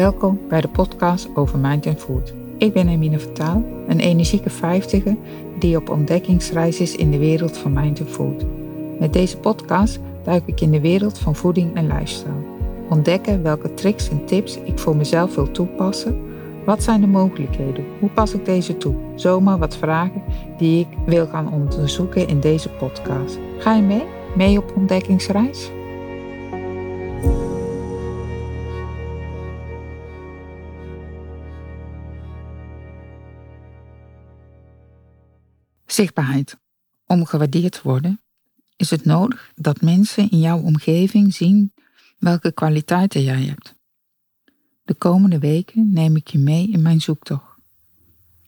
Welkom bij de podcast over Mind and Food. Ik ben Emine Vertaal, een energieke vijftiger die op ontdekkingsreis is in de wereld van Mind and Food. Met deze podcast duik ik in de wereld van voeding en lifestyle. Ontdekken welke tricks en tips ik voor mezelf wil toepassen. Wat zijn de mogelijkheden? Hoe pas ik deze toe? Zomaar wat vragen die ik wil gaan onderzoeken in deze podcast. Ga je mee? Mee op ontdekkingsreis? Zichtbaarheid. Om gewaardeerd te worden, is het nodig dat mensen in jouw omgeving zien welke kwaliteiten jij hebt. De komende weken neem ik je mee in mijn zoektocht.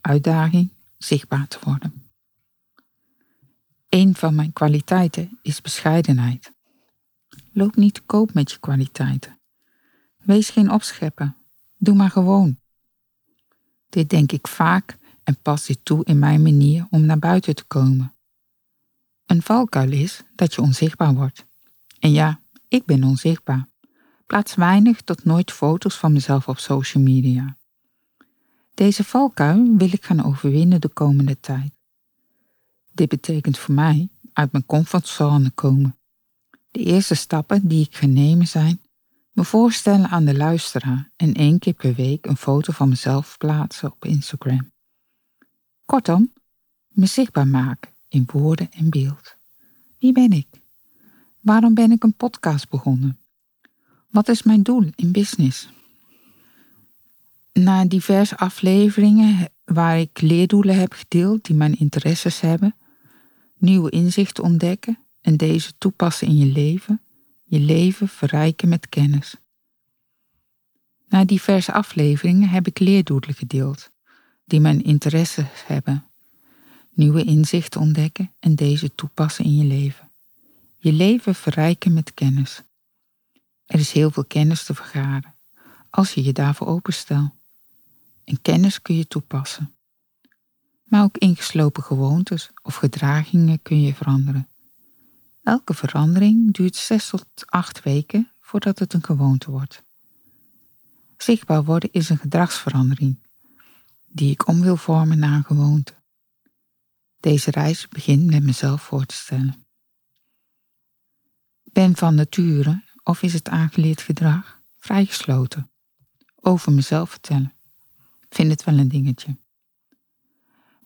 Uitdaging zichtbaar te worden. Een van mijn kwaliteiten is bescheidenheid. Loop niet te koop met je kwaliteiten. Wees geen opschepper. Doe maar gewoon. Dit denk ik vaak en pas dit toe in mijn manier om naar buiten te komen. Een valkuil is dat je onzichtbaar wordt. En ja, ik ben onzichtbaar. Plaats weinig tot nooit foto's van mezelf op social media. Deze valkuil wil ik gaan overwinnen de komende tijd. Dit betekent voor mij uit mijn comfortzone komen. De eerste stappen die ik ga nemen zijn me voorstellen aan de luisteraar en één keer per week een foto van mezelf plaatsen op Instagram. Kortom, me zichtbaar maken in woorden en beeld. Wie ben ik? Waarom ben ik een podcast begonnen? Wat is mijn doel in business? Na diverse afleveringen waar ik leerdoelen heb gedeeld die mijn interesses hebben, nieuwe inzichten ontdekken en deze toepassen in je leven, je leven verrijken met kennis. Na diverse afleveringen heb ik leerdoelen gedeeld die mijn interesses hebben, nieuwe inzichten ontdekken en deze toepassen in je leven. Je leven verrijken met kennis. Er is heel veel kennis te vergaren als je je daarvoor openstelt. En kennis kun je toepassen. Maar ook ingeslopen gewoontes of gedragingen kun je veranderen. Elke verandering duurt 6 tot 8 weken voordat het een gewoonte wordt. Zichtbaar worden is een gedragsverandering die ik om wil vormen naar een gewoonte. Deze reis begint met mezelf voor te stellen. Ben van nature, of is het aangeleerd gedrag, vrijgesloten. Over mezelf vertellen. Vind het wel een dingetje.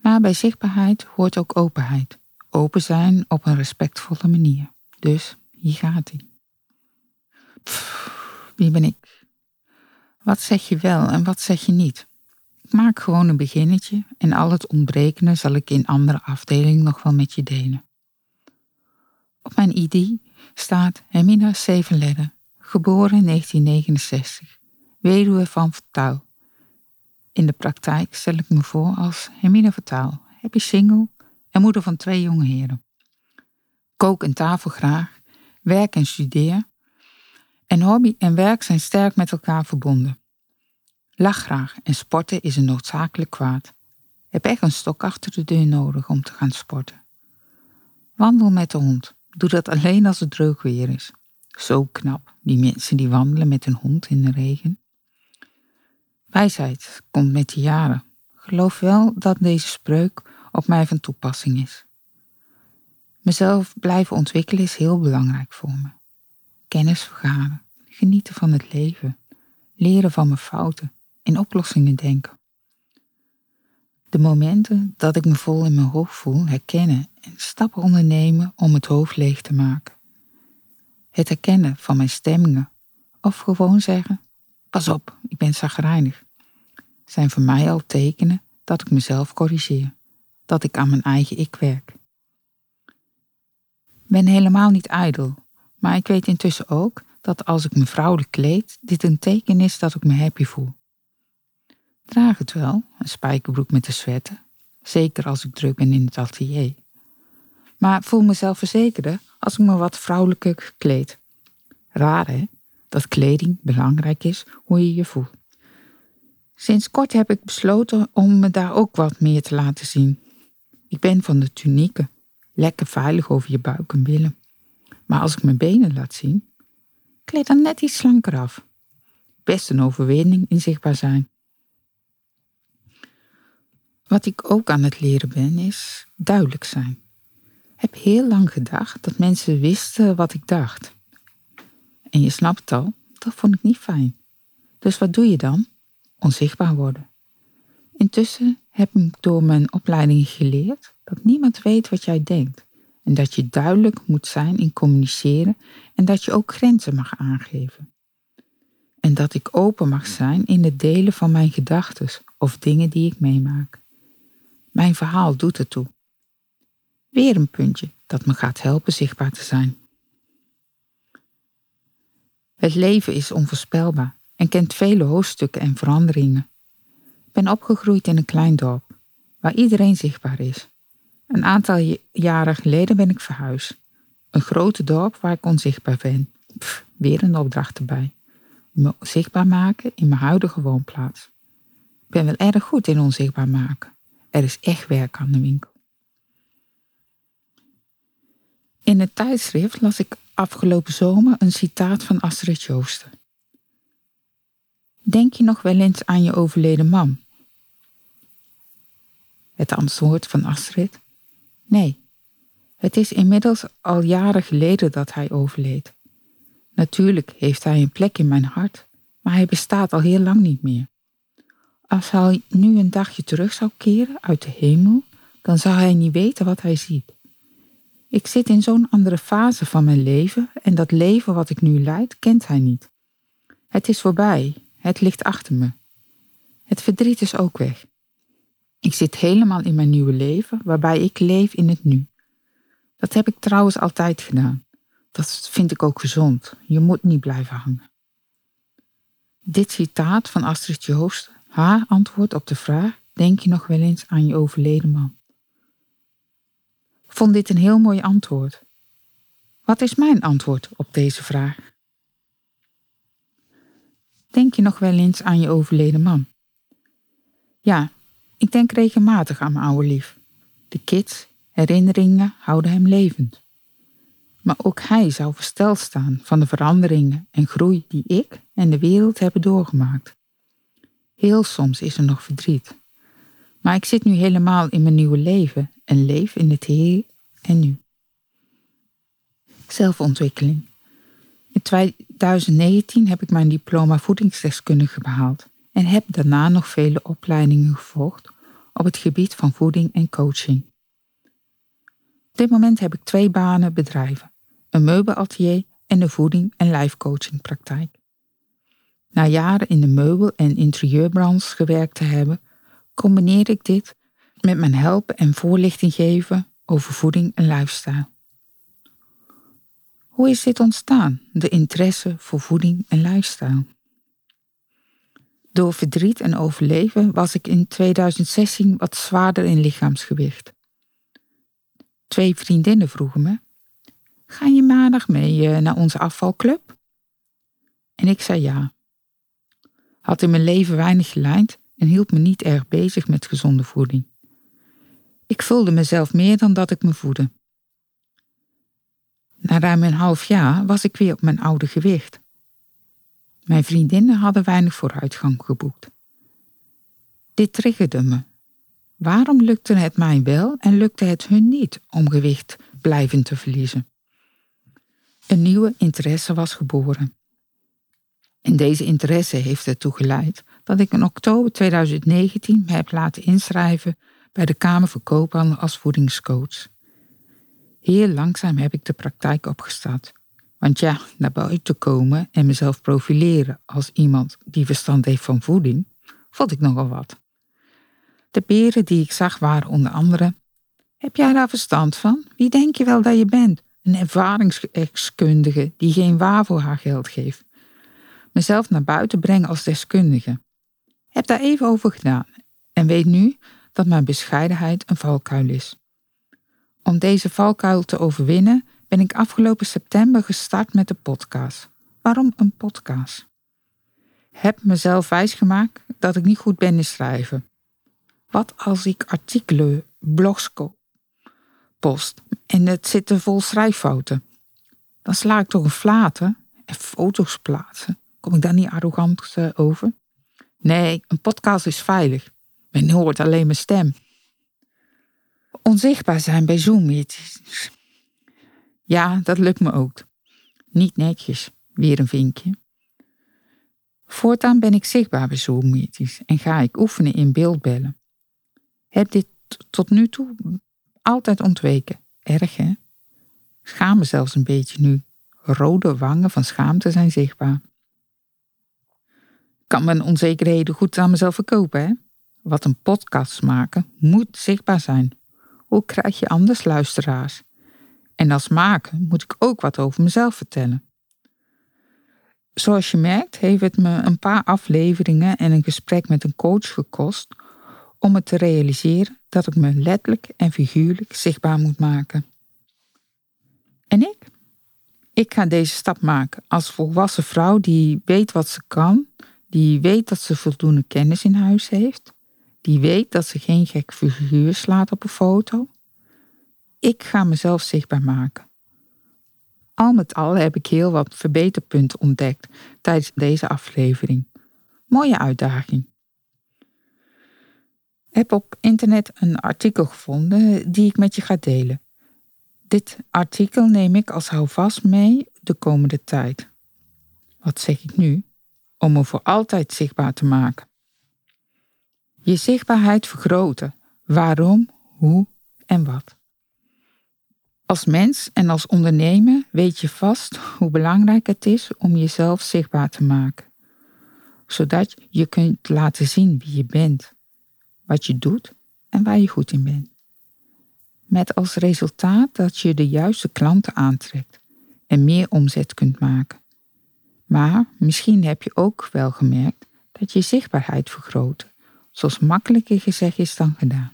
Maar bij zichtbaarheid hoort ook openheid. Open zijn op een respectvolle manier. Dus hier gaat hij. Wie ben ik? Wat zeg je wel en wat zeg je niet? Maak gewoon een beginnetje en al het ontbrekende zal ik in andere afdeling nog wel met je delen. Op mijn ID staat Hermina Zevenledder, geboren in 1969, weduwe van Vertaal. In de praktijk stel ik me voor als Hermina Vertaal, happy single en moeder van twee jonge heren. Kook en tafel graag, werk en studeer. En hobby en werk zijn sterk met elkaar verbonden. Lach graag en sporten is een noodzakelijk kwaad. Heb echt een stok achter de deur nodig om te gaan sporten. Wandel met de hond. Doe dat alleen als het droog weer is. Zo knap, die mensen die wandelen met een hond in de regen. Wijsheid komt met de jaren. Geloof wel dat deze spreuk op mij van toepassing is. Mezelf blijven ontwikkelen is heel belangrijk voor me. Kennis vergaren, genieten van het leven, leren van mijn fouten in oplossingen denken. De momenten dat ik me vol in mijn hoofd voel, herkennen en stappen ondernemen om het hoofd leeg te maken. Het herkennen van mijn stemmingen of gewoon zeggen: Pas op, ik ben zagrijnig, zijn voor mij al tekenen dat ik mezelf corrigeer, dat ik aan mijn eigen ik werk. Ik ben helemaal niet ijdel, maar ik weet intussen ook dat als ik me vrouwelijk kleed, dit een teken is dat ik me happy voel. Draag het wel, een spijkerbroek met de sweater. Zeker als ik druk ben in het atelier. Maar voel mezelf verzekerder als ik me wat vrouwelijker kleed. Raar hè, dat kleding belangrijk is hoe je je voelt. Sinds kort heb ik besloten om me daar ook wat meer te laten zien. Ik ben van de tunieken, lekker veilig over je buik en billen. Maar als ik mijn benen laat zien, kleed dan net iets slanker af. best een overwinning in zichtbaar zijn. Wat ik ook aan het leren ben, is duidelijk zijn. Ik heb heel lang gedacht dat mensen wisten wat ik dacht. En je snapt al, dat vond ik niet fijn. Dus wat doe je dan? Onzichtbaar worden. Intussen heb ik door mijn opleiding geleerd dat niemand weet wat jij denkt. En dat je duidelijk moet zijn in communiceren en dat je ook grenzen mag aangeven. En dat ik open mag zijn in het delen van mijn gedachten of dingen die ik meemaak. Mijn verhaal doet ertoe. Weer een puntje dat me gaat helpen zichtbaar te zijn. Het leven is onvoorspelbaar en kent vele hoofdstukken en veranderingen. Ik ben opgegroeid in een klein dorp, waar iedereen zichtbaar is. Een aantal jaren geleden ben ik verhuisd. Een grote dorp waar ik onzichtbaar ben. Weer een opdracht erbij. Me zichtbaar maken in mijn huidige woonplaats. Ik ben wel erg goed in onzichtbaar maken. Er is echt werk aan de winkel. In het tijdschrift las ik afgelopen zomer een citaat van Astrid Joosten. Denk je nog wel eens aan je overleden man? Het antwoord van Astrid? Nee. Het is inmiddels al jaren geleden dat hij overleed. Natuurlijk heeft hij een plek in mijn hart, maar hij bestaat al heel lang niet meer. Als hij nu een dagje terug zou keren uit de hemel, dan zou hij niet weten wat hij ziet. Ik zit in zo'n andere fase van mijn leven en dat leven wat ik nu leid, kent hij niet. Het is voorbij, het ligt achter me. Het verdriet is ook weg. Ik zit helemaal in mijn nieuwe leven, waarbij ik leef in het nu. Dat heb ik trouwens altijd gedaan. Dat vind ik ook gezond. Je moet niet blijven hangen. Dit citaat van Astrid Joost, haar antwoord op de vraag: Denk je nog wel eens aan je overleden man? Vond dit een heel mooi antwoord. Wat is mijn antwoord op deze vraag? Denk je nog wel eens aan je overleden man? Ja, ik denk regelmatig aan mijn oude lief. De kids, herinneringen houden hem levend. Maar ook hij zou versteld staan van de veranderingen en groei die ik en de wereld hebben doorgemaakt. Heel soms is er nog verdriet. Maar ik zit nu helemaal in mijn nieuwe leven en leef in het hier en nu. Zelfontwikkeling. In 2019 heb ik mijn diploma voedingsdeskundige behaald en heb daarna nog vele opleidingen gevolgd op het gebied van voeding en coaching. Op dit moment heb ik twee banen bedrijven, een meubelatelier en een voeding- en lijfcoachingpraktijk. Na jaren in de meubel- en interieurbranche gewerkt te hebben, combineer ik dit met mijn helpen en voorlichting geven over voeding en lifestyle. Hoe is dit ontstaan, de interesse voor voeding en lifestyle? Door verdriet en overleven was ik in 2016 wat zwaarder in lichaamsgewicht. Twee vriendinnen vroegen me: Ga je maandag mee eh, naar onze afvalclub? En ik zei ja. Had in mijn leven weinig gelijnd en hield me niet erg bezig met gezonde voeding. Ik voelde mezelf meer dan dat ik me voedde. Na ruim een half jaar was ik weer op mijn oude gewicht. Mijn vriendinnen hadden weinig vooruitgang geboekt. Dit triggerde me. Waarom lukte het mij wel en lukte het hun niet om gewicht blijvend te verliezen? Een nieuwe interesse was geboren. En deze interesse heeft ertoe geleid dat ik in oktober 2019 me heb laten inschrijven bij de Kamer voor Koophandel als voedingscoach. Heel langzaam heb ik de praktijk opgestart want ja, naar buiten komen en mezelf profileren als iemand die verstand heeft van voeding, vond ik nogal wat. De beren die ik zag waren onder andere: Heb jij daar verstand van? Wie denk je wel dat je bent? Een ervaringsdeskundige die geen waar voor haar geld geeft. Mezelf naar buiten brengen als deskundige. Heb daar even over gedaan en weet nu dat mijn bescheidenheid een valkuil is. Om deze valkuil te overwinnen ben ik afgelopen september gestart met de podcast. Waarom een podcast? Heb mezelf wijsgemaakt dat ik niet goed ben in schrijven. Wat als ik artikelen, blogs post en het zitten vol schrijffouten? Dan sla ik toch een flaten en foto's plaatsen Kom ik daar niet arrogant eh, over? Nee, een podcast is veilig. Men hoort alleen mijn stem. Onzichtbaar zijn bij Zoom. Ja, dat lukt me ook. Niet netjes, weer een vinkje. Voortaan ben ik zichtbaar bij zoom en ga ik oefenen in beeldbellen. Heb dit tot nu toe altijd ontweken. Erg hè? Schaam me zelfs een beetje nu. Rode wangen van schaamte zijn zichtbaar. Kan mijn onzekerheden goed aan mezelf verkopen hè? Wat een podcast maken moet zichtbaar zijn. Hoe krijg je anders luisteraars? En als maken moet ik ook wat over mezelf vertellen. Zoals je merkt, heeft het me een paar afleveringen en een gesprek met een coach gekost om het te realiseren dat ik me letterlijk en figuurlijk zichtbaar moet maken. En ik? Ik ga deze stap maken als volwassen vrouw die weet wat ze kan, die weet dat ze voldoende kennis in huis heeft, die weet dat ze geen gek figuur slaat op een foto. Ik ga mezelf zichtbaar maken. Al met al heb ik heel wat verbeterpunten ontdekt tijdens deze aflevering. Mooie uitdaging. Heb op internet een artikel gevonden die ik met je ga delen. Dit artikel neem ik als houvast mee de komende tijd. Wat zeg ik nu? Om me voor altijd zichtbaar te maken. Je zichtbaarheid vergroten. Waarom, hoe en wat. Als mens en als ondernemer weet je vast hoe belangrijk het is om jezelf zichtbaar te maken, zodat je kunt laten zien wie je bent, wat je doet en waar je goed in bent. Met als resultaat dat je de juiste klanten aantrekt en meer omzet kunt maken. Maar misschien heb je ook wel gemerkt dat je zichtbaarheid vergroot, zoals makkelijker gezegd is dan gedaan.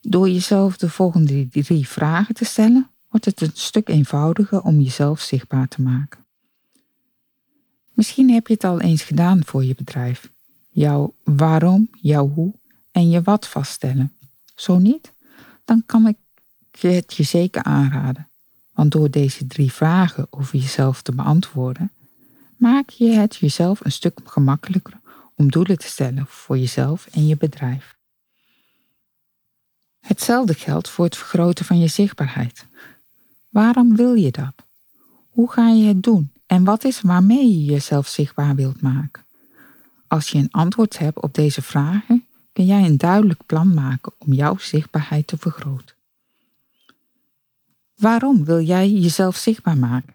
Door jezelf de volgende drie vragen te stellen, wordt het een stuk eenvoudiger om jezelf zichtbaar te maken. Misschien heb je het al eens gedaan voor je bedrijf. Jouw waarom, jouw hoe en je wat vaststellen. Zo niet? Dan kan ik het je zeker aanraden. Want door deze drie vragen over jezelf te beantwoorden, maak je het jezelf een stuk gemakkelijker om doelen te stellen voor jezelf en je bedrijf. Hetzelfde geldt voor het vergroten van je zichtbaarheid. Waarom wil je dat? Hoe ga je het doen? En wat is waarmee je jezelf zichtbaar wilt maken? Als je een antwoord hebt op deze vragen, kun jij een duidelijk plan maken om jouw zichtbaarheid te vergroten. Waarom wil jij jezelf zichtbaar maken?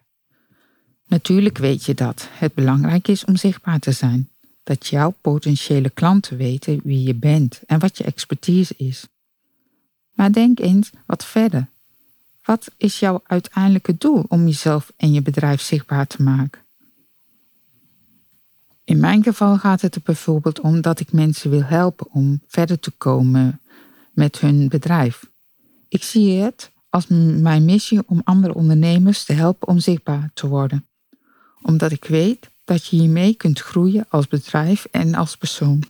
Natuurlijk weet je dat het belangrijk is om zichtbaar te zijn, dat jouw potentiële klanten weten wie je bent en wat je expertise is. Maar denk eens wat verder. Wat is jouw uiteindelijke doel om jezelf en je bedrijf zichtbaar te maken? In mijn geval gaat het er bijvoorbeeld om dat ik mensen wil helpen om verder te komen met hun bedrijf. Ik zie het als mijn missie om andere ondernemers te helpen om zichtbaar te worden. Omdat ik weet dat je hiermee kunt groeien als bedrijf en als persoon.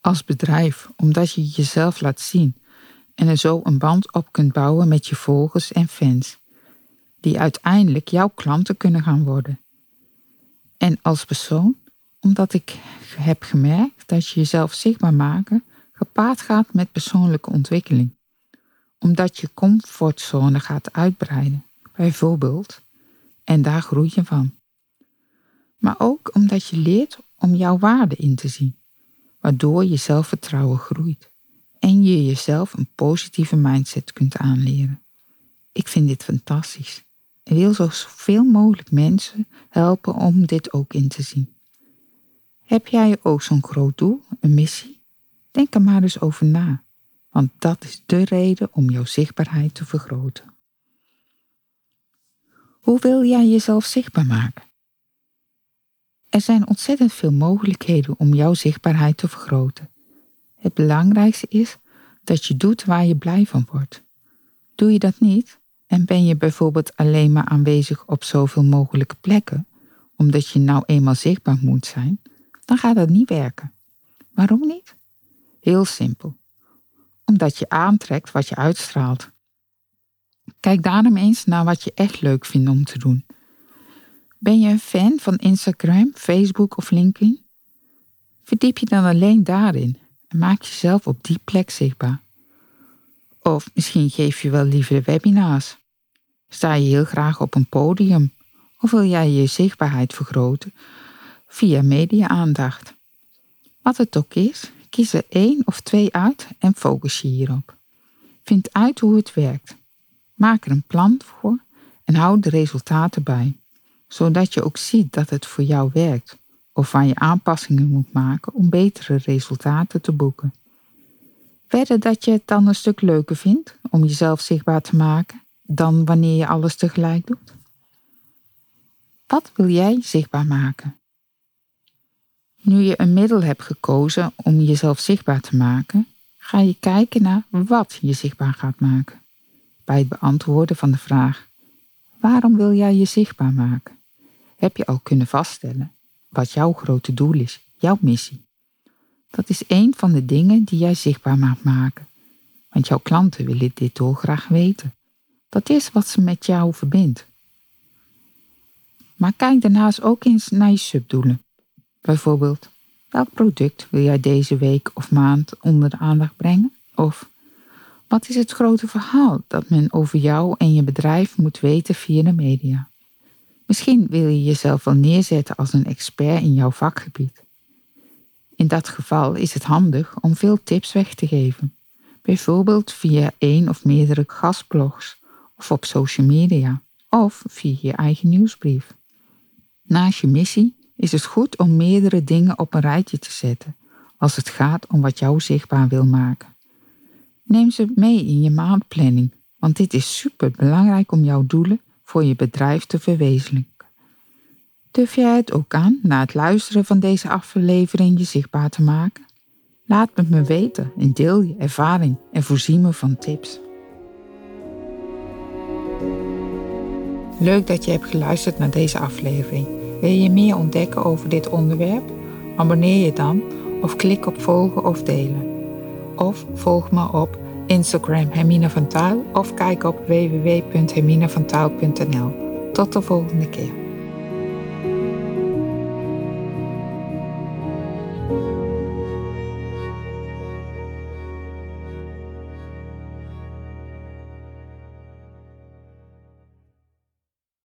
Als bedrijf, omdat je jezelf laat zien en er zo een band op kunt bouwen met je volgers en fans, die uiteindelijk jouw klanten kunnen gaan worden. En als persoon, omdat ik heb gemerkt dat je jezelf zichtbaar maken gepaard gaat met persoonlijke ontwikkeling, omdat je comfortzone gaat uitbreiden, bijvoorbeeld, en daar groei je van. Maar ook omdat je leert om jouw waarde in te zien, waardoor je zelfvertrouwen groeit en je jezelf een positieve mindset kunt aanleren. Ik vind dit fantastisch en wil zoveel mogelijk mensen helpen om dit ook in te zien. Heb jij ook zo'n groot doel, een missie? Denk er maar eens over na, want dat is de reden om jouw zichtbaarheid te vergroten. Hoe wil jij jezelf zichtbaar maken? Er zijn ontzettend veel mogelijkheden om jouw zichtbaarheid te vergroten. Het belangrijkste is dat je doet waar je blij van wordt. Doe je dat niet en ben je bijvoorbeeld alleen maar aanwezig op zoveel mogelijke plekken, omdat je nou eenmaal zichtbaar moet zijn, dan gaat dat niet werken. Waarom niet? Heel simpel. Omdat je aantrekt wat je uitstraalt. Kijk daarom eens naar wat je echt leuk vindt om te doen. Ben je een fan van Instagram, Facebook of LinkedIn? Verdiep je dan alleen daarin en maak jezelf op die plek zichtbaar. Of misschien geef je wel liever webinars. Sta je heel graag op een podium of wil jij je zichtbaarheid vergroten via media-aandacht? Wat het ook is, kies er één of twee uit en focus je hierop. Vind uit hoe het werkt. Maak er een plan voor en houd de resultaten bij, zodat je ook ziet dat het voor jou werkt of waar je aanpassingen moet maken om betere resultaten te boeken. Verder dat je het dan een stuk leuker vindt om jezelf zichtbaar te maken dan wanneer je alles tegelijk doet. Wat wil jij zichtbaar maken? Nu je een middel hebt gekozen om jezelf zichtbaar te maken, ga je kijken naar wat je zichtbaar gaat maken. Bij het beantwoorden van de vraag: waarom wil jij je zichtbaar maken? Heb je al kunnen vaststellen wat jouw grote doel is, jouw missie. Dat is een van de dingen die jij zichtbaar mag maken. Want jouw klanten willen dit dolgraag weten. Dat is wat ze met jou verbindt. Maar kijk daarnaast ook eens naar je subdoelen. Bijvoorbeeld, welk product wil jij deze week of maand onder de aandacht brengen? Of wat is het grote verhaal dat men over jou en je bedrijf moet weten via de media? Misschien wil je jezelf wel neerzetten als een expert in jouw vakgebied. In dat geval is het handig om veel tips weg te geven, bijvoorbeeld via één of meerdere gastblogs of op social media of via je eigen nieuwsbrief. Naast je missie is het goed om meerdere dingen op een rijtje te zetten als het gaat om wat jou zichtbaar wil maken. Neem ze mee in je maandplanning, want dit is super belangrijk om jouw doelen voor je bedrijf te verwezenlijken. Durf jij het ook aan na het luisteren van deze aflevering je zichtbaar te maken? Laat het me weten en deel je ervaring en voorzie me van tips. Leuk dat je hebt geluisterd naar deze aflevering. Wil je meer ontdekken over dit onderwerp? Abonneer je dan of klik op volgen of delen. Of volg me op Instagram Hermine van Taal of kijk op www.herminevantaal.nl. Tot de volgende keer.